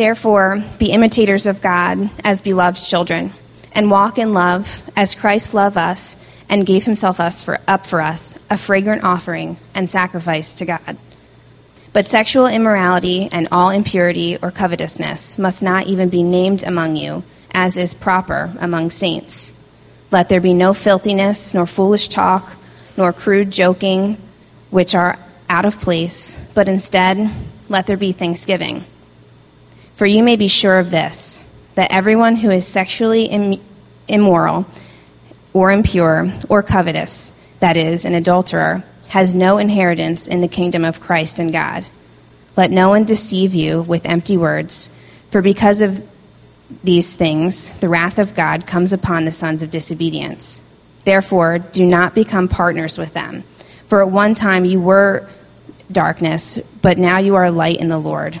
Therefore, be imitators of God as beloved children, and walk in love as Christ loved us and gave himself us for, up for us, a fragrant offering and sacrifice to God. But sexual immorality and all impurity or covetousness must not even be named among you, as is proper among saints. Let there be no filthiness, nor foolish talk, nor crude joking, which are out of place, but instead, let there be thanksgiving. For you may be sure of this that everyone who is sexually Im- immoral or impure or covetous, that is, an adulterer, has no inheritance in the kingdom of Christ and God. Let no one deceive you with empty words, for because of these things, the wrath of God comes upon the sons of disobedience. Therefore, do not become partners with them. For at one time you were darkness, but now you are light in the Lord.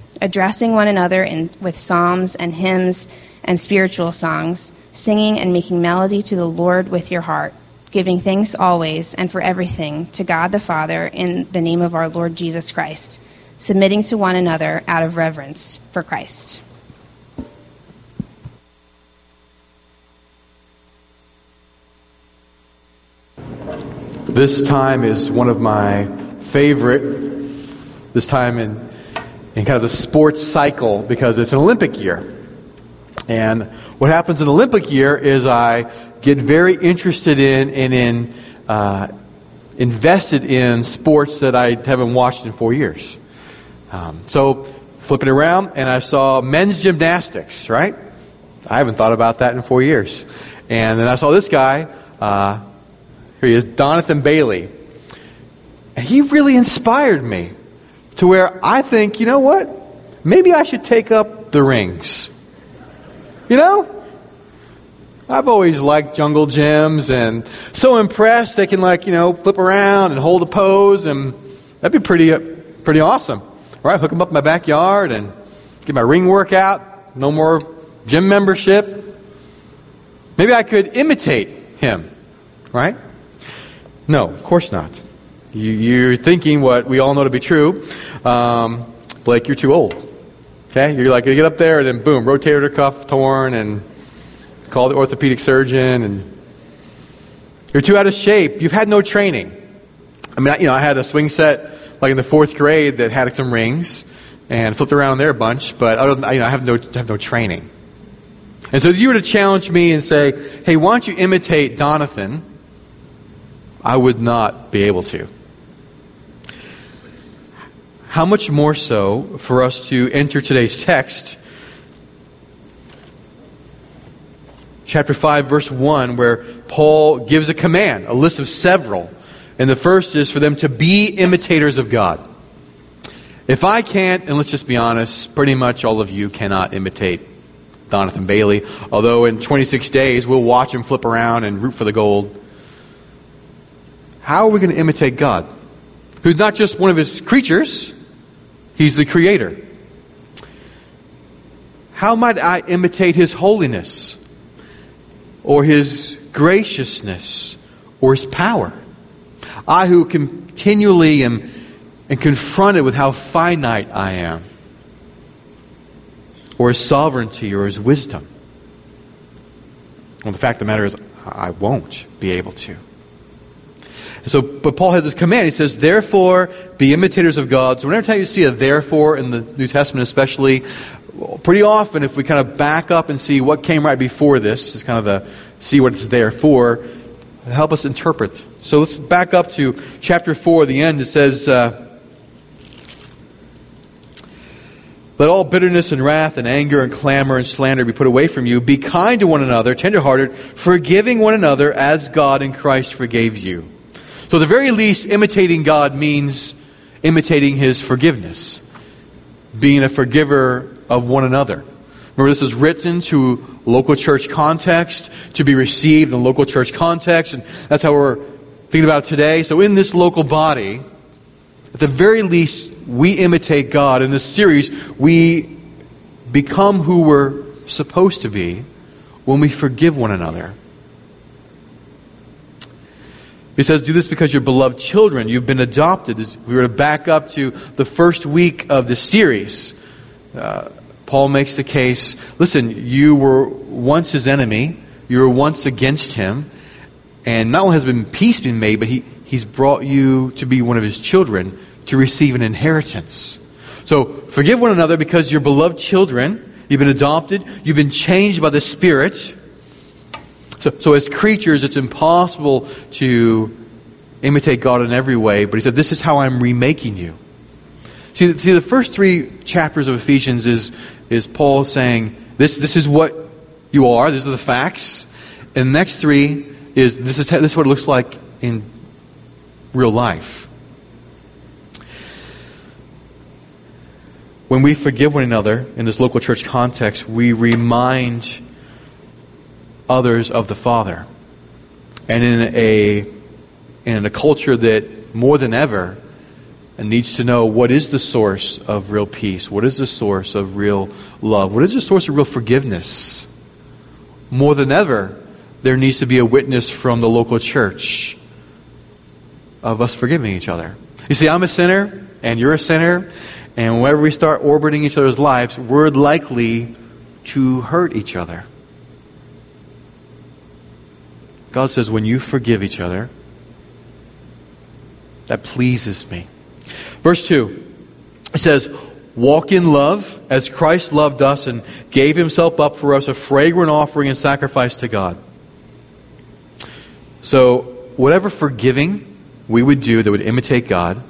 addressing one another in, with psalms and hymns and spiritual songs singing and making melody to the Lord with your heart, giving thanks always and for everything to God the Father in the name of our Lord Jesus Christ, submitting to one another out of reverence for Christ. This time is one of my favorite, this time in, in kind of the sports cycle because it's an Olympic year. And what happens in Olympic year is I get very interested in and in uh, invested in sports that I haven't watched in four years. Um, so flipping around, and I saw men's gymnastics. Right, I haven't thought about that in four years. And then I saw this guy. Uh, here he is, Donathan Bailey. And he really inspired me to where I think, you know what? Maybe I should take up the rings. You know? I've always liked jungle gyms and so impressed they can like, you know, flip around and hold a pose and that'd be pretty, uh, pretty awesome. Right? Hook them up in my backyard and get my ring workout. No more gym membership. Maybe I could imitate him. Right? No, of course not. You, are thinking what we all know to be true. Um, Blake, you're too old. Okay? You're like, you get up there and then boom, rotator cuff torn and call the orthopedic surgeon and you're too out of shape. You've had no training. I mean, you know, I had a swing set like in the fourth grade that had some rings and flipped around there a bunch, but other than, you know, I have no, have no training. And so if you were to challenge me and say, hey, why don't you imitate Donathan? I would not be able to. How much more so for us to enter today's text, chapter 5, verse 1, where Paul gives a command, a list of several. And the first is for them to be imitators of God. If I can't, and let's just be honest, pretty much all of you cannot imitate Donathan Bailey, although in 26 days we'll watch him flip around and root for the gold. How are we going to imitate God? Who's not just one of his creatures, He's the creator. How might I imitate His holiness or His graciousness or His power? I who continually am, am confronted with how finite I am or His sovereignty or His wisdom. Well, the fact of the matter is, I won't be able to. So, but Paul has this command. He says, therefore, be imitators of God. So whenever you see a therefore in the New Testament especially, pretty often if we kind of back up and see what came right before this, is kind of the, see what it's there for, help us interpret So let's back up to chapter 4, the end. It says, uh, Let all bitterness and wrath and anger and clamor and slander be put away from you. Be kind to one another, tenderhearted, forgiving one another as God in Christ forgave you. So, the very least, imitating God means imitating His forgiveness, being a forgiver of one another. Remember, this is written to local church context, to be received in local church context, and that's how we're thinking about today. So, in this local body, at the very least, we imitate God. In this series, we become who we're supposed to be when we forgive one another. He says, Do this because you're beloved children. You've been adopted. We were to back up to the first week of the series. Uh, Paul makes the case listen, you were once his enemy, you were once against him, and not only has been peace been made, but he, he's brought you to be one of his children to receive an inheritance. So forgive one another because you're beloved children. You've been adopted. You've been changed by the Spirit. So, so as creatures, it's impossible to imitate God in every way. But he said, This is how I'm remaking you. See, see the first three chapters of Ephesians is, is Paul saying, this, this is what you are. These are the facts. And the next three is this is, this is what it looks like in real life. When we forgive one another in this local church context, we remind others of the Father. And in a, in a culture that more than ever needs to know what is the source of real peace, what is the source of real love, what is the source of real forgiveness, more than ever, there needs to be a witness from the local church of us forgiving each other. You see, I'm a sinner, and you're a sinner, and whenever we start orbiting each other's lives, we're likely to hurt each other. God says, when you forgive each other, that pleases me. Verse 2, it says, Walk in love as Christ loved us and gave himself up for us, a fragrant offering and sacrifice to God. So, whatever forgiving we would do that would imitate God,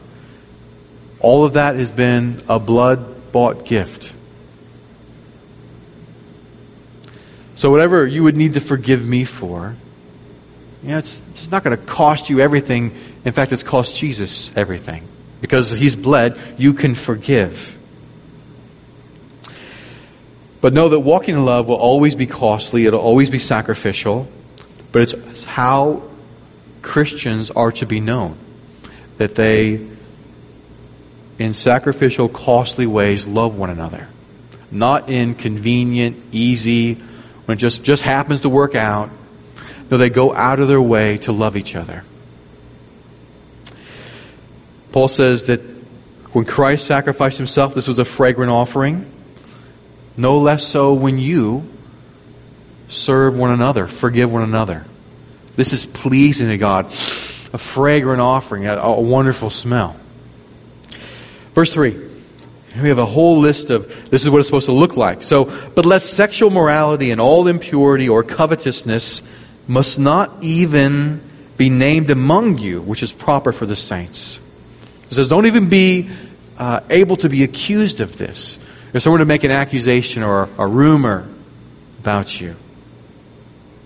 all of that has been a blood bought gift. So, whatever you would need to forgive me for, you know, it's, it's not going to cost you everything. In fact, it's cost Jesus everything. Because he's bled, you can forgive. But know that walking in love will always be costly, it'll always be sacrificial, but it's how Christians are to be known. That they in sacrificial, costly ways love one another. Not in convenient, easy, when it just, just happens to work out. No, they go out of their way to love each other. Paul says that when Christ sacrificed himself, this was a fragrant offering. No less so when you serve one another, forgive one another. This is pleasing to God. A fragrant offering, a, a wonderful smell. Verse 3. We have a whole list of this is what it's supposed to look like. So, but let sexual morality and all impurity or covetousness must not even be named among you, which is proper for the saints. It says, don't even be uh, able to be accused of this. If someone to make an accusation or a rumor about you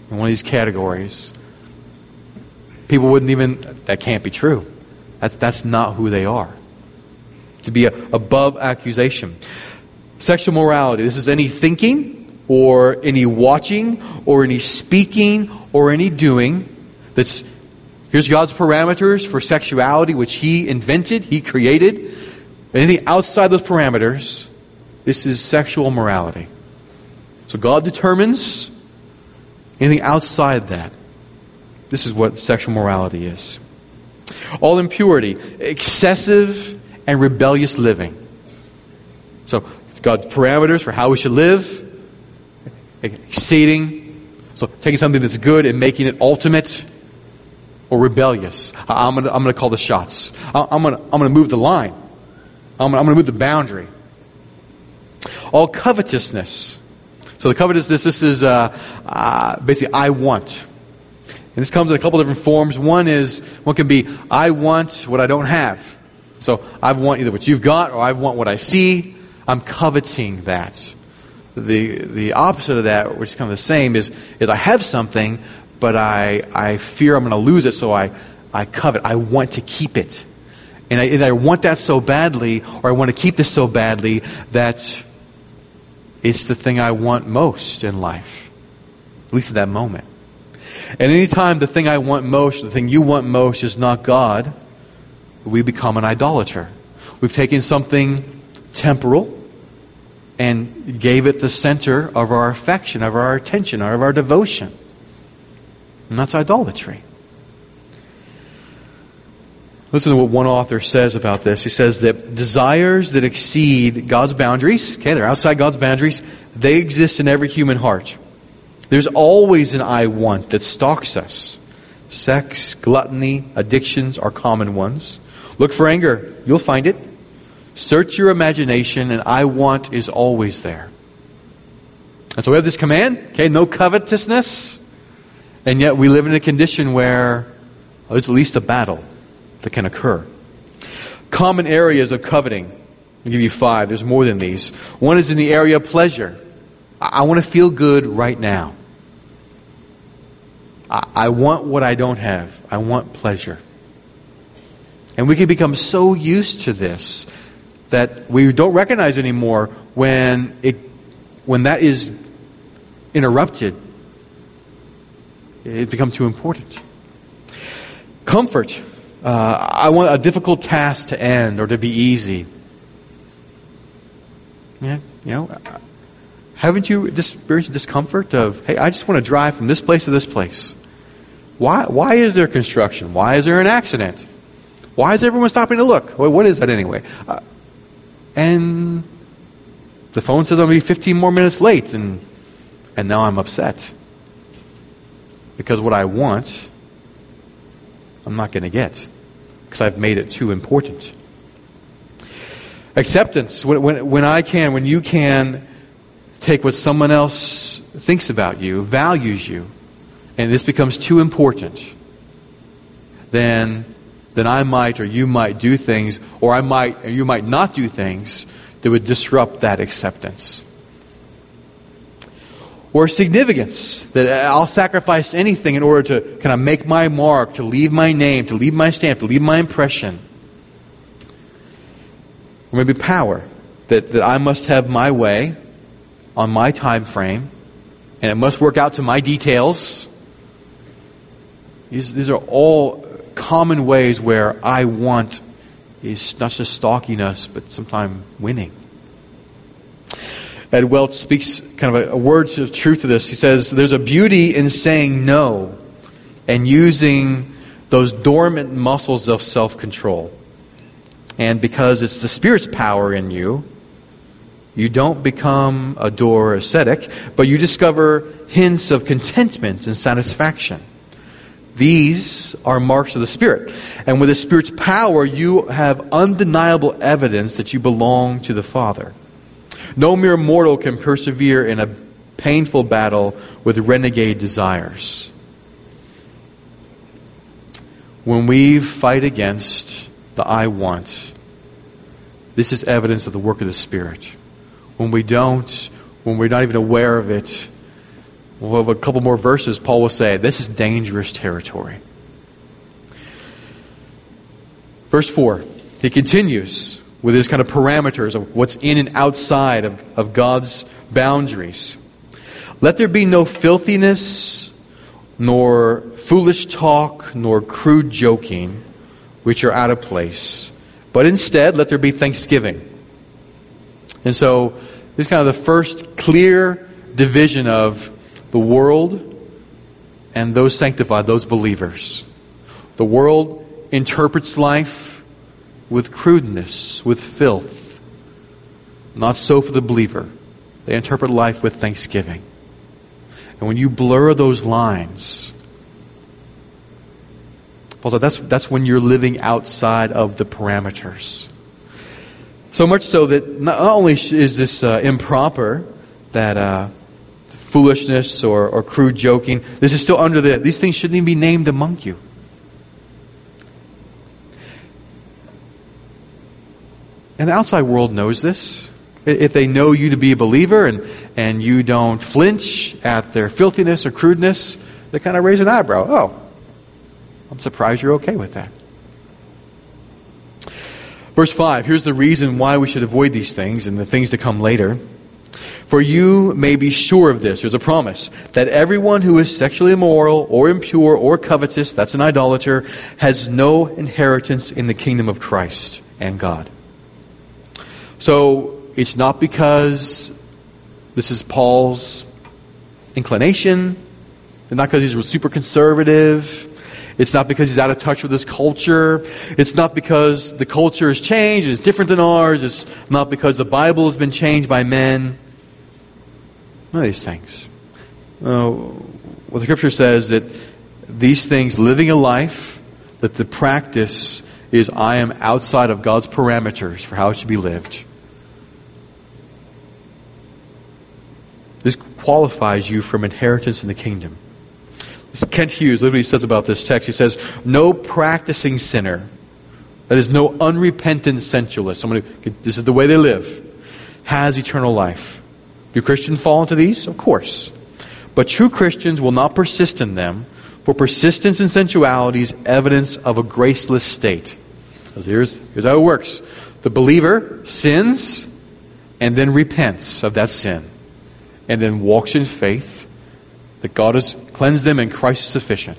in one of these categories, people wouldn't even, that can't be true. That's, that's not who they are to be above accusation. Sexual morality this is any thinking or any watching or any speaking or any doing that's here's God's parameters for sexuality which he invented, he created. Anything outside those parameters, this is sexual morality. So God determines anything outside that. This is what sexual morality is. All impurity, excessive and rebellious living. So, God's parameters for how we should live, exceeding. So, taking something that's good and making it ultimate or rebellious. I'm going to I'm gonna call the shots. I'm going to I'm gonna move the line. I'm going to move the boundary. All covetousness. So, the covetousness, this is uh, uh, basically, I want. And this comes in a couple different forms. One is, one can be, I want what I don't have. So I want either what you've got or I want what I see. I'm coveting that. The, the opposite of that, which is kind of the same, is, is I have something, but I, I fear I'm going to lose it, so I, I covet. I want to keep it. And I, and I want that so badly, or I want to keep this so badly, that it's the thing I want most in life, at least at that moment. And anytime the thing I want most, the thing you want most, is not God, we become an idolater. We've taken something temporal and gave it the center of our affection, of our attention, of our devotion. And that's idolatry. Listen to what one author says about this. He says that desires that exceed God's boundaries, okay, they're outside God's boundaries, they exist in every human heart. There's always an I want that stalks us. Sex, gluttony, addictions are common ones. Look for anger, you'll find it. Search your imagination, and I want is always there. And so we have this command, okay, no covetousness. And yet we live in a condition where there's at least a battle that can occur. Common areas of coveting. I'll give you five. There's more than these. One is in the area of pleasure. I, I want to feel good right now. I, I want what I don't have. I want pleasure. And we can become so used to this that we don't recognize anymore when it when that is interrupted. It becomes too important. Comfort. Uh, i want a difficult task to end or to be easy. Yeah you know haven't you experienced discomfort of hey i just want to drive from this place to this place? Why why is there construction? Why is there an accident? Why is everyone stopping to look? Well, what is that anyway? Uh, and the phone says I'm going to be 15 more minutes late, and, and now I'm upset. Because what I want, I'm not going to get. Because I've made it too important. Acceptance. When, when, when I can, when you can take what someone else thinks about you, values you, and this becomes too important, then then I might or you might do things, or I might or you might not do things that would disrupt that acceptance. Or significance, that I'll sacrifice anything in order to kind of make my mark, to leave my name, to leave my stamp, to leave my impression. Or maybe power, that, that I must have my way on my time frame, and it must work out to my details. These, these are all common ways where I want is not just stalking us, but sometimes winning. Ed Welch speaks kind of a, a words of truth to this. He says, There's a beauty in saying no and using those dormant muscles of self control. And because it's the Spirit's power in you, you don't become a door ascetic, but you discover hints of contentment and satisfaction. These are marks of the Spirit. And with the Spirit's power, you have undeniable evidence that you belong to the Father. No mere mortal can persevere in a painful battle with renegade desires. When we fight against the I want, this is evidence of the work of the Spirit. When we don't, when we're not even aware of it, We'll a couple more verses. Paul will say, This is dangerous territory. Verse 4, he continues with his kind of parameters of what's in and outside of, of God's boundaries. Let there be no filthiness, nor foolish talk, nor crude joking, which are out of place. But instead, let there be thanksgiving. And so, this is kind of the first clear division of the world and those sanctified, those believers. The world interprets life with crudeness, with filth. Not so for the believer. They interpret life with thanksgiving. And when you blur those lines, Paul said that's, that's when you're living outside of the parameters. So much so that not only is this uh, improper, that uh, foolishness or, or crude joking. This is still under the, these things shouldn't even be named among you. And the outside world knows this. If they know you to be a believer and, and you don't flinch at their filthiness or crudeness, they kind of raise an eyebrow. Oh, I'm surprised you're okay with that. Verse 5 here's the reason why we should avoid these things and the things to come later. For you may be sure of this, there's a promise, that everyone who is sexually immoral or impure or covetous, that's an idolater, has no inheritance in the kingdom of Christ and God. So it's not because this is Paul's inclination, and not because he's super conservative. It's not because he's out of touch with his culture. It's not because the culture has changed, it's different than ours. It's not because the Bible has been changed by men. None of these things. Uh, well, the scripture says that these things, living a life, that the practice is I am outside of God's parameters for how it should be lived. This qualifies you from inheritance in the kingdom. Kent Hughes, what he says about this text. He says, No practicing sinner, that is, no unrepentant sensualist, someone who, this is the way they live, has eternal life. Do Christians fall into these? Of course. But true Christians will not persist in them, for persistence in sensuality is evidence of a graceless state. Here's, here's how it works the believer sins and then repents of that sin, and then walks in faith that God has cleansed them and Christ is sufficient.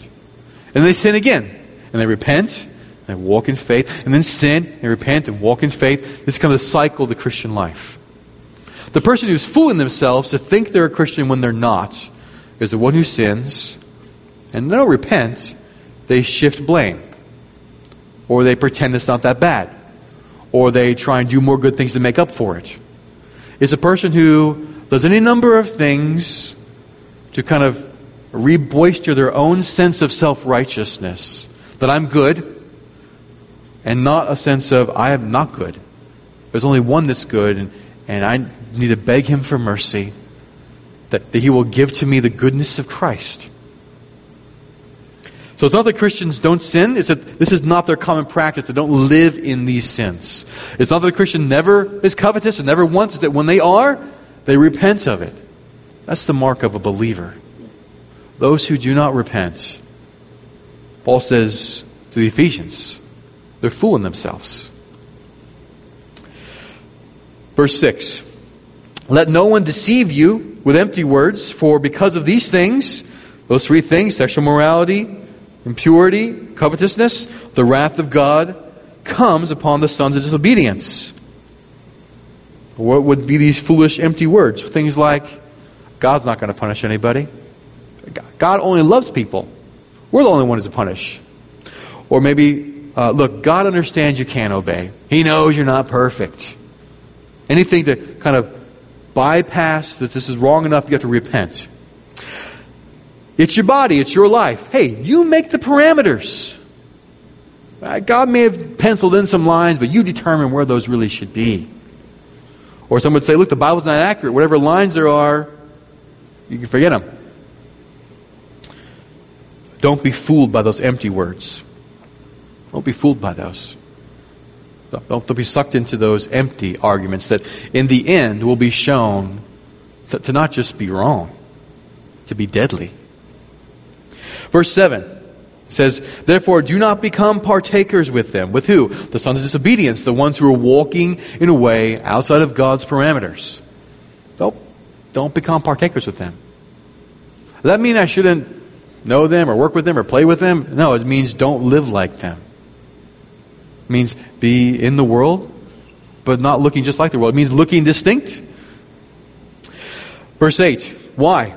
And they sin again, and they repent, and walk in faith, and then sin, and repent, and walk in faith. This is kind of the cycle of the Christian life. The person who's fooling themselves to think they're a Christian when they're not is the one who sins, and they don't repent, they shift blame. Or they pretend it's not that bad. Or they try and do more good things to make up for it. It's a person who does any number of things to kind of reboister their own sense of self righteousness that I'm good, and not a sense of I am not good. There's only one that's good, and, and I need to beg Him for mercy, that, that He will give to me the goodness of Christ. So it's not that Christians don't sin. It's that this is not their common practice. They don't live in these sins. It's not that a Christian never is covetous and never wants. It's that when they are, they repent of it. That's the mark of a believer. Those who do not repent, Paul says to the Ephesians, they're fooling themselves. Verse 6 Let no one deceive you with empty words, for because of these things, those three things, sexual morality, impurity, covetousness, the wrath of God comes upon the sons of disobedience. What would be these foolish, empty words? Things like, God's not going to punish anybody. God only loves people. We're the only ones to punish. Or maybe, uh, look, God understands you can't obey. He knows you're not perfect. Anything to kind of bypass that this is wrong enough, you have to repent. It's your body, it's your life. Hey, you make the parameters. Uh, God may have penciled in some lines, but you determine where those really should be. Or some would say, look, the Bible's not accurate. Whatever lines there are, you can forget them. Don't be fooled by those empty words. Don't be fooled by those. Don't, don't be sucked into those empty arguments that in the end will be shown to, to not just be wrong, to be deadly. Verse 7 says, Therefore, do not become partakers with them. With who? The sons of disobedience, the ones who are walking in a way outside of God's parameters. Don't, don't become partakers with them. Does that mean I shouldn't know them or work with them or play with them? No, it means don't live like them. Means be in the world, but not looking just like the world. It means looking distinct. Verse 8 Why?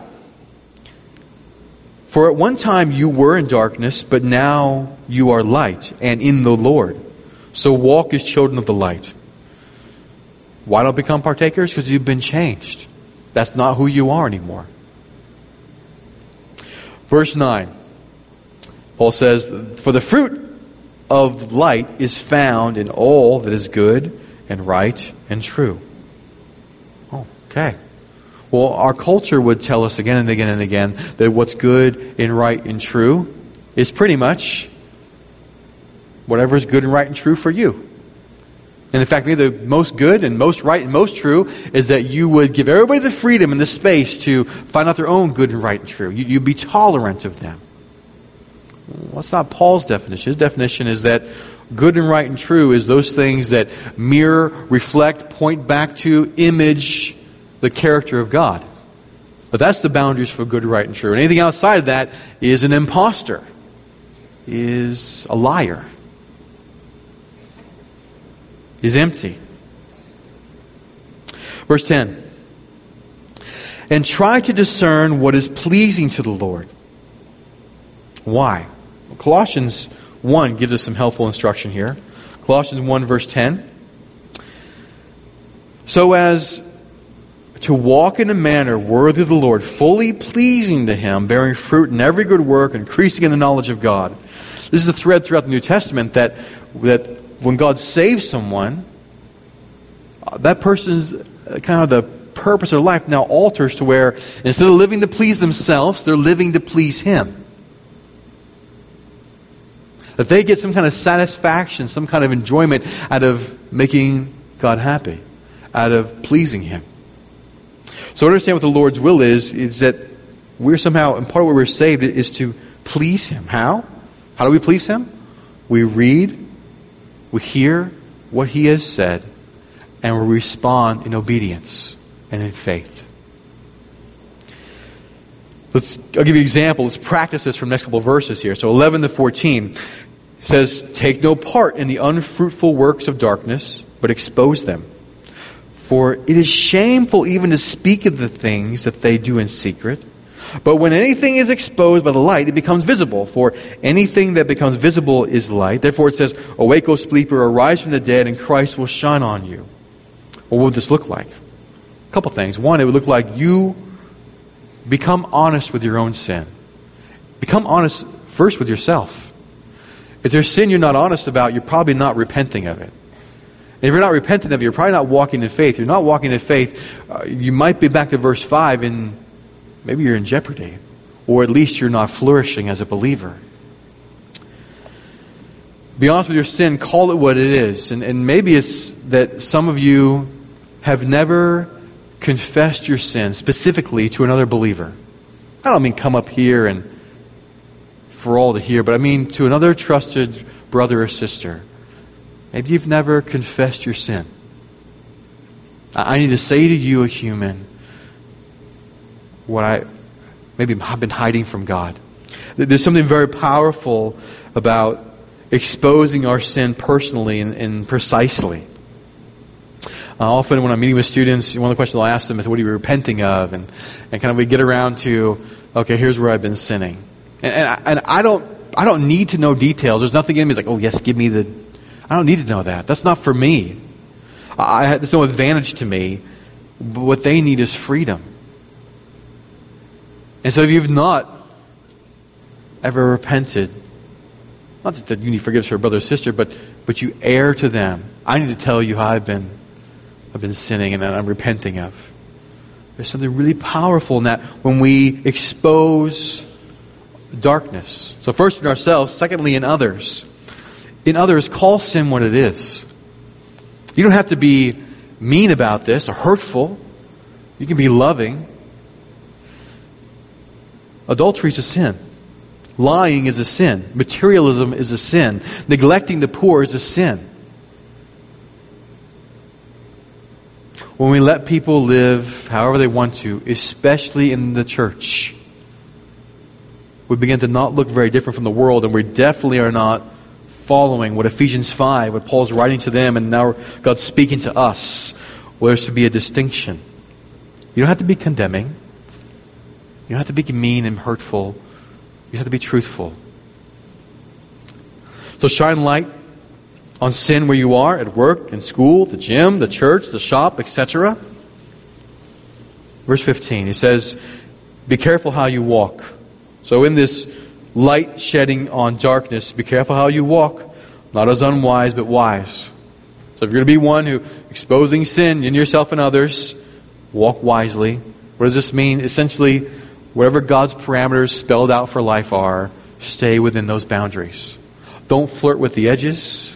For at one time you were in darkness, but now you are light and in the Lord. So walk as children of the light. Why don't become partakers? Because you've been changed. That's not who you are anymore. Verse 9. Paul says, For the fruit of light is found in all that is good and right and true. Okay. Well, our culture would tell us again and again and again that what's good and right and true is pretty much whatever is good and right and true for you. And in fact, maybe the most good and most right and most true is that you would give everybody the freedom and the space to find out their own good and right and true. You, would be tolerant of them. Well, that's not Paul's definition. His definition is that good and right and true is those things that mirror, reflect, point back to, image the character of God. But that's the boundaries for good, right, and true. And anything outside of that is an impostor, is a liar, is empty. Verse 10 And try to discern what is pleasing to the Lord. Why? Colossians 1 gives us some helpful instruction here. Colossians 1, verse 10. So as to walk in a manner worthy of the Lord, fully pleasing to Him, bearing fruit in every good work, increasing in the knowledge of God. This is a thread throughout the New Testament that, that when God saves someone, uh, that person's uh, kind of the purpose of their life now alters to where instead of living to please themselves, they're living to please Him. That they get some kind of satisfaction, some kind of enjoyment out of making God happy, out of pleasing Him. So understand what the Lord's will is, is that we're somehow, and part of what we're saved is to please Him. How? How do we please Him? We read, we hear what He has said, and we respond in obedience and in faith. Let's, I'll give you an example. Let's practice this from the next couple of verses here. So 11 to 14 says, Take no part in the unfruitful works of darkness, but expose them. For it is shameful even to speak of the things that they do in secret. But when anything is exposed by the light, it becomes visible. For anything that becomes visible is light. Therefore it says, Awake, O sleeper, arise from the dead, and Christ will shine on you. Well, what would this look like? A couple things. One, it would look like you become honest with your own sin. Become honest first with yourself. If there's sin you're not honest about, you're probably not repenting of it if you're not repenting of it, you're probably not walking in faith. You're not walking in faith. Uh, you might be back to verse 5 and maybe you're in jeopardy. Or at least you're not flourishing as a believer. Be honest with your sin. Call it what it is. And, and maybe it's that some of you have never confessed your sin specifically to another believer. I don't mean come up here and for all to hear, but I mean to another trusted brother or sister. Maybe you've never confessed your sin. I need to say to you, a human, what I maybe have been hiding from God. There's something very powerful about exposing our sin personally and, and precisely. Uh, often, when I'm meeting with students, one of the questions I'll ask them is, What are you repenting of? And, and kind of we get around to, Okay, here's where I've been sinning. And, and, I, and I, don't, I don't need to know details. There's nothing in me that's like, Oh, yes, give me the I don't need to know that. That's not for me. I, there's no advantage to me. But what they need is freedom. And so if you've not ever repented, not that you need forgiveness for a brother or sister, but, but you err to them, I need to tell you how I've been, I've been sinning and I'm repenting of. There's something really powerful in that when we expose darkness. So, first in ourselves, secondly in others in others, call sin what it is. You don't have to be mean about this or hurtful. You can be loving. Adultery is a sin. Lying is a sin. Materialism is a sin. Neglecting the poor is a sin. When we let people live however they want to, especially in the church, we begin to not look very different from the world, and we definitely are not following what Ephesians 5, what Paul's writing to them, and now God's speaking to us, where there's to be a distinction. You don't have to be condemning. You don't have to be mean and hurtful. You have to be truthful. So shine light on sin where you are, at work, in school, the gym, the church, the shop, etc. Verse 15, he says, Be careful how you walk. So in this light shedding on darkness. Be careful how you walk, not as unwise, but wise. So if you're going to be one who exposing sin in yourself and others, walk wisely, What does this mean? Essentially, whatever God's parameters spelled out for life are, stay within those boundaries. Don't flirt with the edges.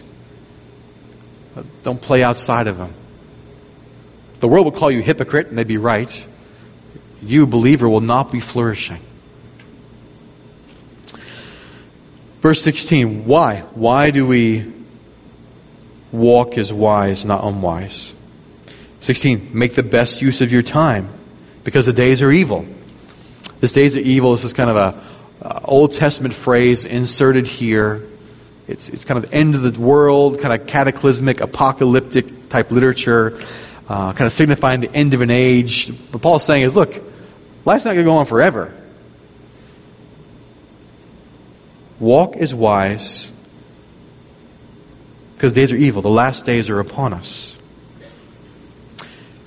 Don't play outside of them. The world will call you hypocrite, and they'd be right. You, believer, will not be flourishing. Verse 16, why? Why do we walk as wise, not unwise? 16, make the best use of your time because the days are evil. This days are evil. This is kind of a Old Testament phrase inserted here. It's, it's kind of end of the world, kind of cataclysmic, apocalyptic type literature, uh, kind of signifying the end of an age. What Paul's saying is, look, life's not going to go on forever. Walk as wise because days are evil. The last days are upon us.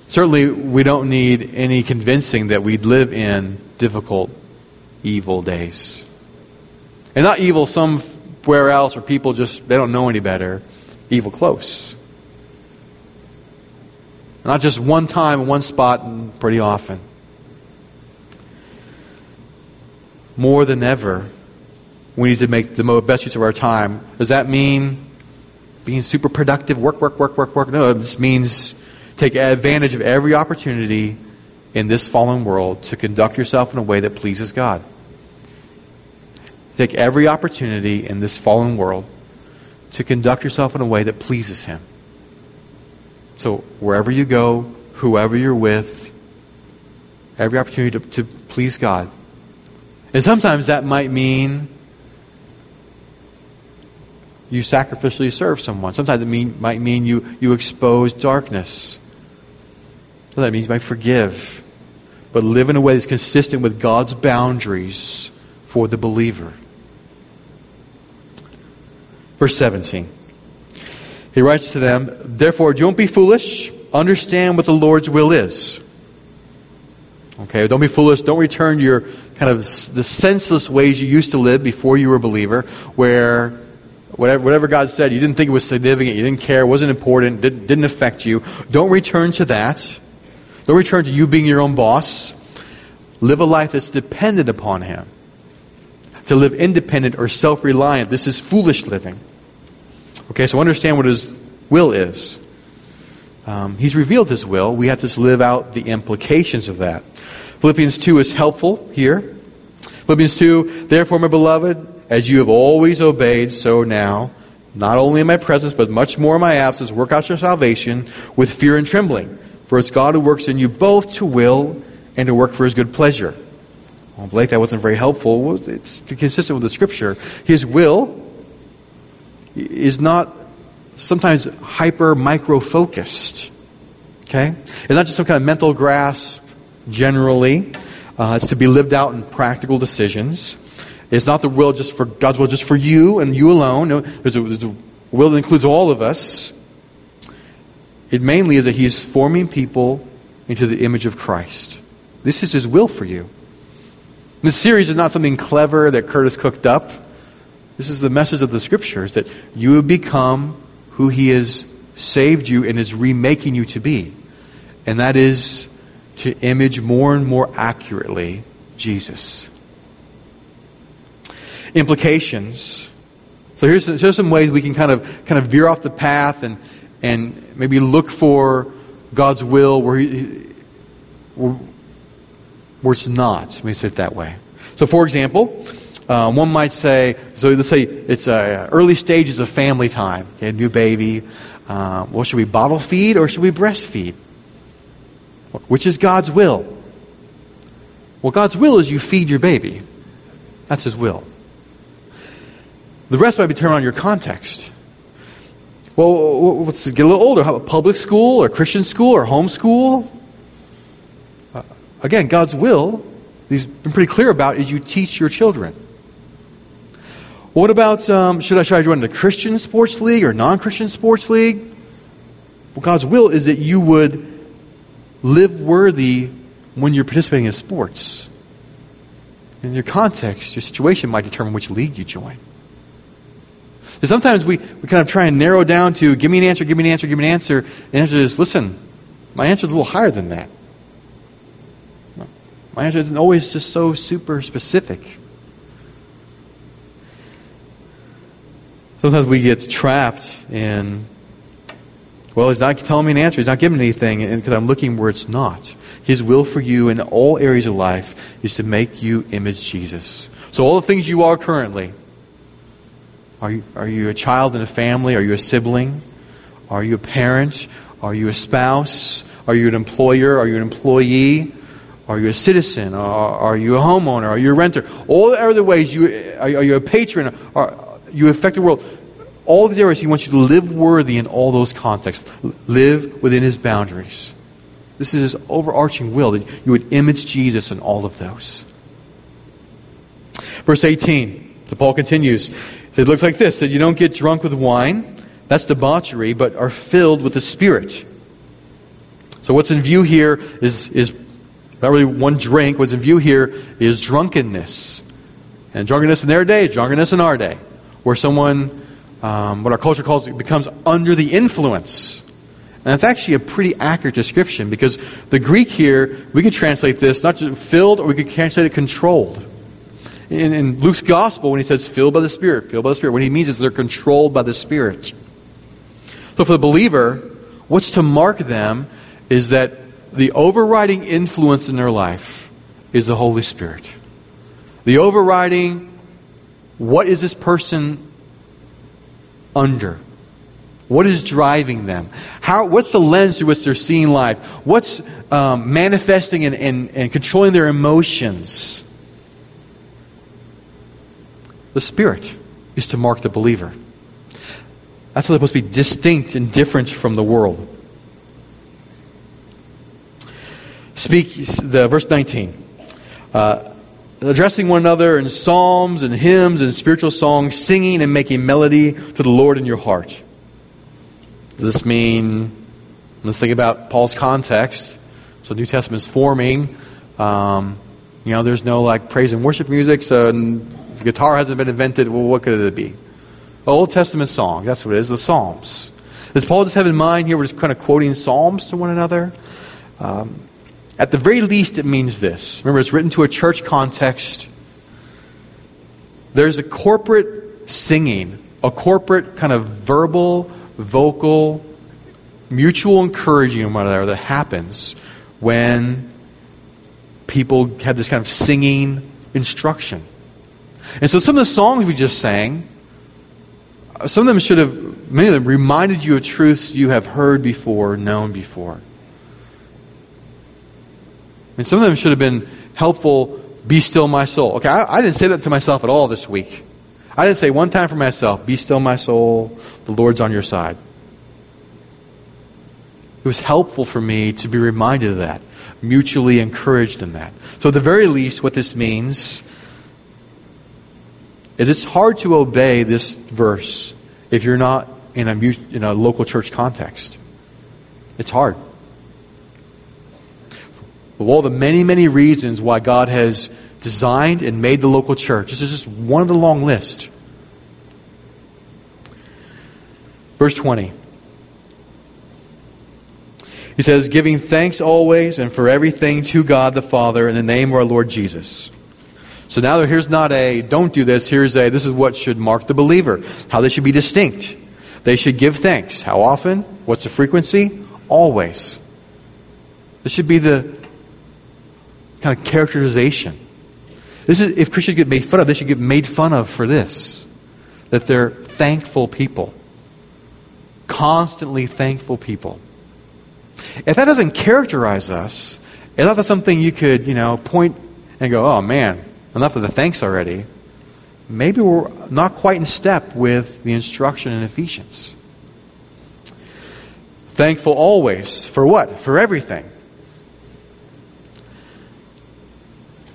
Certainly, we don't need any convincing that we live in difficult, evil days. And not evil somewhere else where people just, they don't know any better. Evil close. Not just one time, one spot, and pretty often. More than ever, we need to make the best use of our time. Does that mean being super productive, work, work, work, work, work? No, it just means take advantage of every opportunity in this fallen world to conduct yourself in a way that pleases God. Take every opportunity in this fallen world to conduct yourself in a way that pleases Him. So, wherever you go, whoever you're with, every opportunity to, to please God. And sometimes that might mean you sacrificially serve someone. Sometimes it mean, might mean you, you expose darkness. So that means you might forgive, but live in a way that's consistent with God's boundaries for the believer. Verse 17. He writes to them, Therefore, don't be foolish. Understand what the Lord's will is. Okay, don't be foolish. Don't return to your kind of the senseless ways you used to live before you were a believer, where whatever, whatever God said, you didn't think it was significant, you didn't care, It wasn't important, didn't, didn't affect you. Don't return to that. Don't return to you being your own boss. Live a life that's dependent upon Him. To live independent or self reliant, this is foolish living. Okay, so understand what His will is. Um, he's revealed His will. We have to live out the implications of that. Philippians 2 is helpful here. Philippians 2, therefore, my beloved, as you have always obeyed, so now, not only in my presence, but much more in my absence, work out your salvation with fear and trembling. For it's God who works in you both to will and to work for his good pleasure. Well, Blake, that wasn't very helpful. It's consistent with the scripture. His will is not sometimes hyper micro focused. Okay? It's not just some kind of mental grasp generally. Uh, it's to be lived out in practical decisions. It's not the will just for God's will just for you and you alone. No, there's a, there's a will that includes all of us. It mainly is that He's forming people into the image of Christ. This is His will for you. This series is not something clever that Curtis cooked up. This is the message of the Scriptures that you have become who He has saved you and is remaking you to be. And that is to image more and more accurately Jesus. Implications. So here's, here's some ways we can kind of kind of veer off the path and and maybe look for God's will where, he, where, where it's not. Let me say it that way. So, for example, um, one might say, so let's say it's uh, early stages of family time, okay, new baby. Uh, well, should we bottle feed or should we breastfeed? Which is God's will? Well, God's will is you feed your baby. That's His will. The rest might be turned on your context. Well, let's get a little older. How about public school or Christian school or homeschool? Uh, again, God's will, He's been pretty clear about, is you teach your children. What about, um, should, I, should I join the Christian sports league or non Christian sports league? Well, God's will is that you would live worthy when you're participating in sports. In your context, your situation might determine which league you join. Sometimes we, we kind of try and narrow down to give me an answer, give me an answer, give me an answer. And the answer is listen, my answer is a little higher than that. My answer isn't always just so super specific. Sometimes we get trapped in, well, he's not telling me an answer. He's not giving anything because I'm looking where it's not. His will for you in all areas of life is to make you image Jesus. So all the things you are currently, are you, are you a child in a family? Are you a sibling? Are you a parent? Are you a spouse? Are you an employer? Are you an employee? Are you a citizen? Are, are you a homeowner? Are you a renter? All the other ways, you, are, are you a patron? Are, you affect the world. All these areas, He wants you to live worthy in all those contexts. Live within His boundaries. This is His overarching will that you would image Jesus in all of those. Verse 18, so Paul continues. It looks like this that you don't get drunk with wine, that's debauchery, but are filled with the Spirit. So, what's in view here is, is not really one drink. What's in view here is drunkenness. And drunkenness in their day, drunkenness in our day where someone, um, what our culture calls it, becomes under the influence. And that's actually a pretty accurate description because the Greek here, we could translate this not just filled, or we could translate it controlled. In, in Luke's gospel, when he says filled by the Spirit, filled by the Spirit, what he means is they're controlled by the Spirit. So for the believer, what's to mark them is that the overriding influence in their life is the Holy Spirit. The overriding what is this person under? What is driving them? How, what's the lens through which they're seeing life? What's um, manifesting and, and, and controlling their emotions? The Spirit is to mark the believer. That's why they're supposed to be distinct and different from the world. Speak, the verse 19. Uh, addressing one another in psalms and hymns and spiritual songs, singing and making melody to the Lord in your heart. Does this mean, let's think about Paul's context. So New Testament is forming. Um, you know, there's no like praise and worship music, so guitar hasn't been invented. Well, what could it be? Old Testament song. That's what it is, the Psalms. Does Paul just have in mind here we're just kind of quoting Psalms to one another? Um, at the very least, it means this. Remember, it's written to a church context. There's a corporate singing, a corporate kind of verbal, vocal, mutual encouraging one another that happens when people have this kind of singing instruction. And so some of the songs we just sang, some of them should have, many of them reminded you of truths you have heard before, known before. Mean, some of them should have been helpful, be still my soul. Okay, I, I didn't say that to myself at all this week. I didn't say one time for myself, be still my soul, the Lord's on your side. It was helpful for me to be reminded of that, mutually encouraged in that. So, at the very least, what this means is it's hard to obey this verse if you're not in a, in a local church context. It's hard. Of all the many, many reasons why God has designed and made the local church, this is just one of the long list. Verse 20. He says, giving thanks always and for everything to God the Father in the name of our Lord Jesus. So now here's not a don't do this, here's a this is what should mark the believer, how they should be distinct. They should give thanks. How often? What's the frequency? Always. This should be the kind of characterization. This is, if Christians get made fun of, they should get made fun of for this. That they're thankful people. Constantly thankful people. If that doesn't characterize us, if that's something you could, you know, point and go, oh man, enough of the thanks already, maybe we're not quite in step with the instruction in Ephesians. Thankful always. For what? For everything.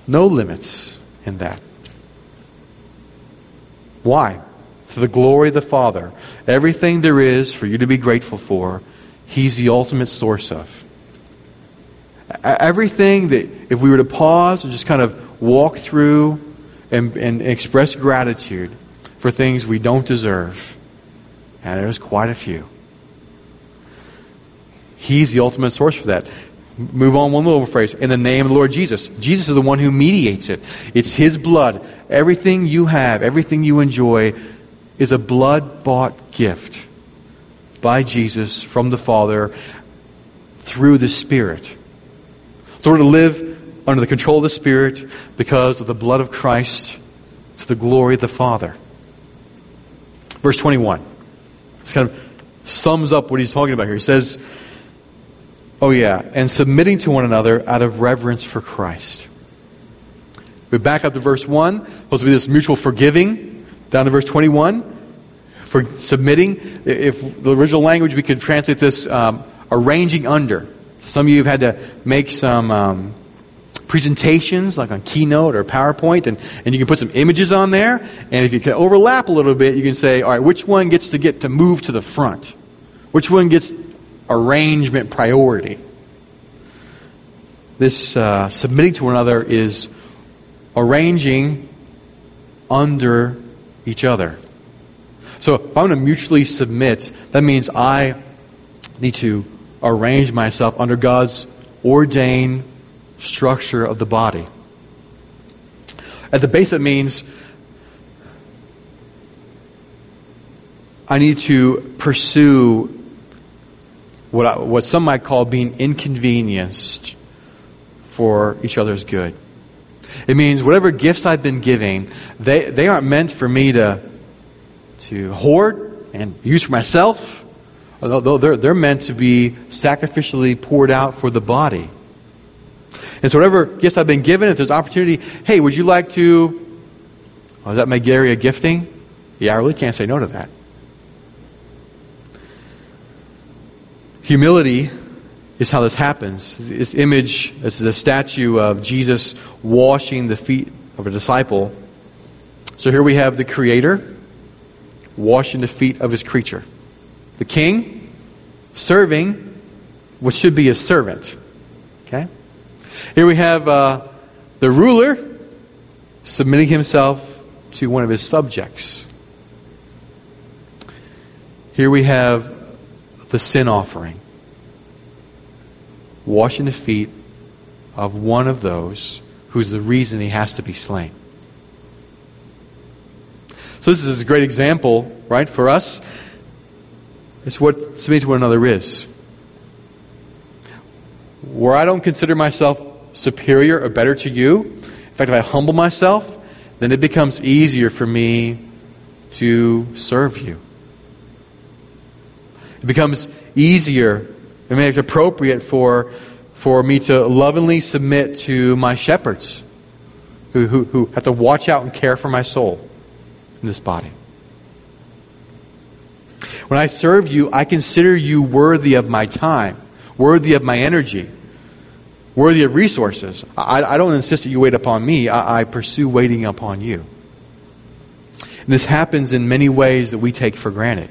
No limits in that. Why? To the glory of the Father. Everything there is for you to be grateful for, He's the ultimate source of. Everything that, if we were to pause and just kind of walk through and, and express gratitude for things we don't deserve, and there's quite a few. He's the ultimate source for that. Move on one little phrase. In the name of the Lord Jesus. Jesus is the one who mediates it. It's His blood. Everything you have, everything you enjoy, is a blood bought gift by Jesus from the Father through the Spirit. So we're to live under the control of the Spirit because of the blood of Christ to the glory of the Father. Verse 21. This kind of sums up what he's talking about here. He says, Oh, yeah, and submitting to one another out of reverence for Christ. We back up to verse 1, supposed to be this mutual forgiving. Down to verse 21, for submitting. If the original language, we could translate this um, arranging under. Some of you have had to make some um, presentations, like on Keynote or PowerPoint, and, and you can put some images on there. And if you can overlap a little bit, you can say, all right, which one gets to get to move to the front? Which one gets arrangement priority. This uh, submitting to one another is arranging under each other. So if I'm going to mutually submit, that means I need to arrange myself under God's ordained structure of the body. At the base, it means I need to pursue what, I, what some might call being inconvenienced for each other's good. It means whatever gifts I've been giving, they, they aren't meant for me to, to hoard and use for myself. Although they're, they're meant to be sacrificially poured out for the body. And so, whatever gifts I've been given, if there's opportunity, hey, would you like to? Oh, is that my area gifting? Yeah, I really can't say no to that. Humility is how this happens. This image this is a statue of Jesus washing the feet of a disciple. So here we have the Creator washing the feet of his creature. The king serving what should be a servant. Okay? Here we have uh, the ruler submitting himself to one of his subjects. Here we have the sin offering, washing the feet of one of those who's the reason he has to be slain. So this is a great example, right, for us. It's what submitting to one another is. Where I don't consider myself superior or better to you, in fact, if I humble myself, then it becomes easier for me to serve you. It becomes easier it appropriate for, for me to lovingly submit to my shepherds who, who, who have to watch out and care for my soul in this body. When I serve you, I consider you worthy of my time, worthy of my energy, worthy of resources. I, I don't insist that you wait upon me, I, I pursue waiting upon you. And this happens in many ways that we take for granted.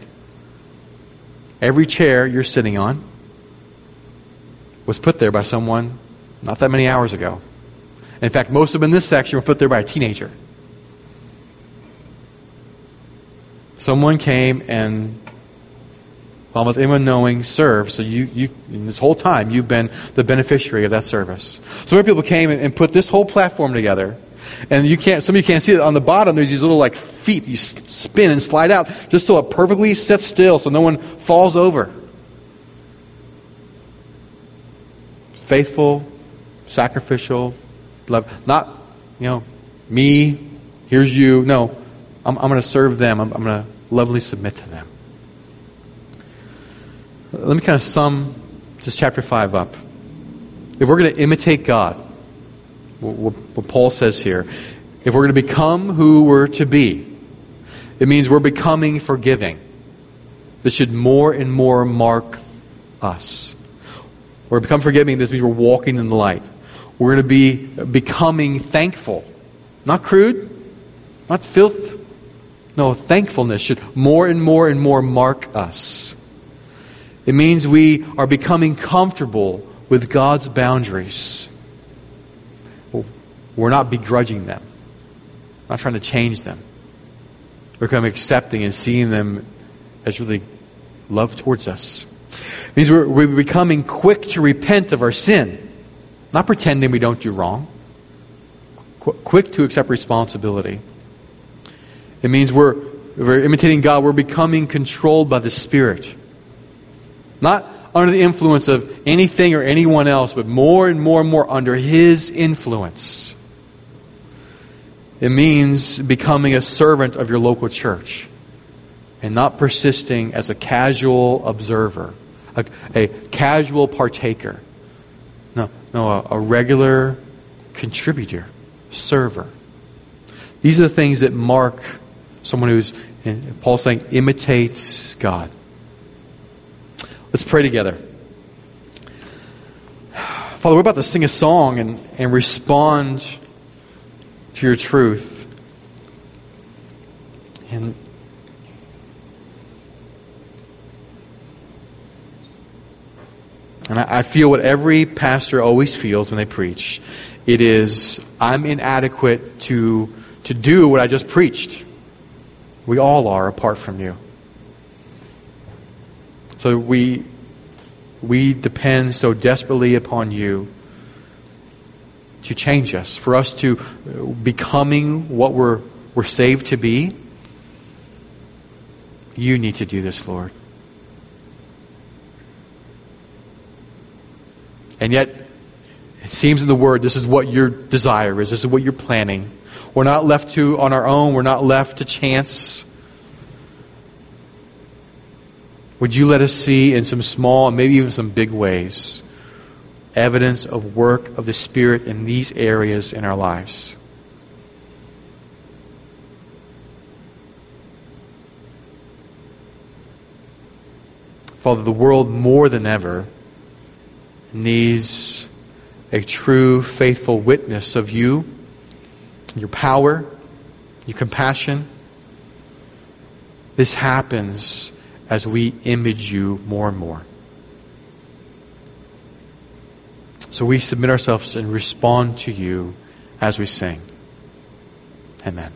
Every chair you're sitting on was put there by someone not that many hours ago. In fact, most of them in this section were put there by a teenager. Someone came and, almost anyone knowing, served. So you, you, this whole time, you've been the beneficiary of that service. So many people came and, and put this whole platform together and you can't, some of you can't see it. On the bottom, there's these little like feet you spin and slide out just so it perfectly sits still so no one falls over. Faithful, sacrificial, love. Not, you know, me, here's you. No, I'm, I'm going to serve them. I'm, I'm going to lovingly submit to them. Let me kind of sum just chapter 5 up. If we're going to imitate God, what, Paul says here. If we're going to become who we're to be, it means we're becoming forgiving. This should more and more mark us. We're become forgiving. This means we're walking in the light. We're going to be becoming thankful. Not crude, not filth. No, thankfulness should more and more and more mark us. It means we are becoming comfortable with God's boundaries. We're not begrudging them, We're not trying to change them. We're of accepting and seeing them as really love towards us. It means we're, we're becoming quick to repent of our sin, not pretending we don't do wrong. Qu- quick to accept responsibility. It means we're, we're imitating God. We're becoming controlled by the Spirit. Not under the influence of anything or anyone else, but more and more and more under His influence. It means becoming a servant of your local church and not persisting as a casual observer, a, a casual partaker. No, no, a, a regular contributor, server. These are the things that mark someone who's, Paul's saying, imitates God. Let's pray together. Father, we're about to sing a song and, and respond to your truth. And And I, feel what every pastor always feels when they preach. It is, I'm inadequate to, to do what I just preached. We all are apart from you. So we, we depend so desperately upon you to change us, for us to uh, becoming what we're, we're saved to be. You need to do this, Lord. And yet, it seems in the Word this is what your desire is, this is what you're planning. We're not left to on our own, we're not left to chance. Would you let us see in some small and maybe even some big ways evidence of work of the Spirit in these areas in our lives? Father, the world more than ever needs a true, faithful witness of you, your power, your compassion. This happens as we image you more and more. So we submit ourselves and respond to you as we sing. Amen.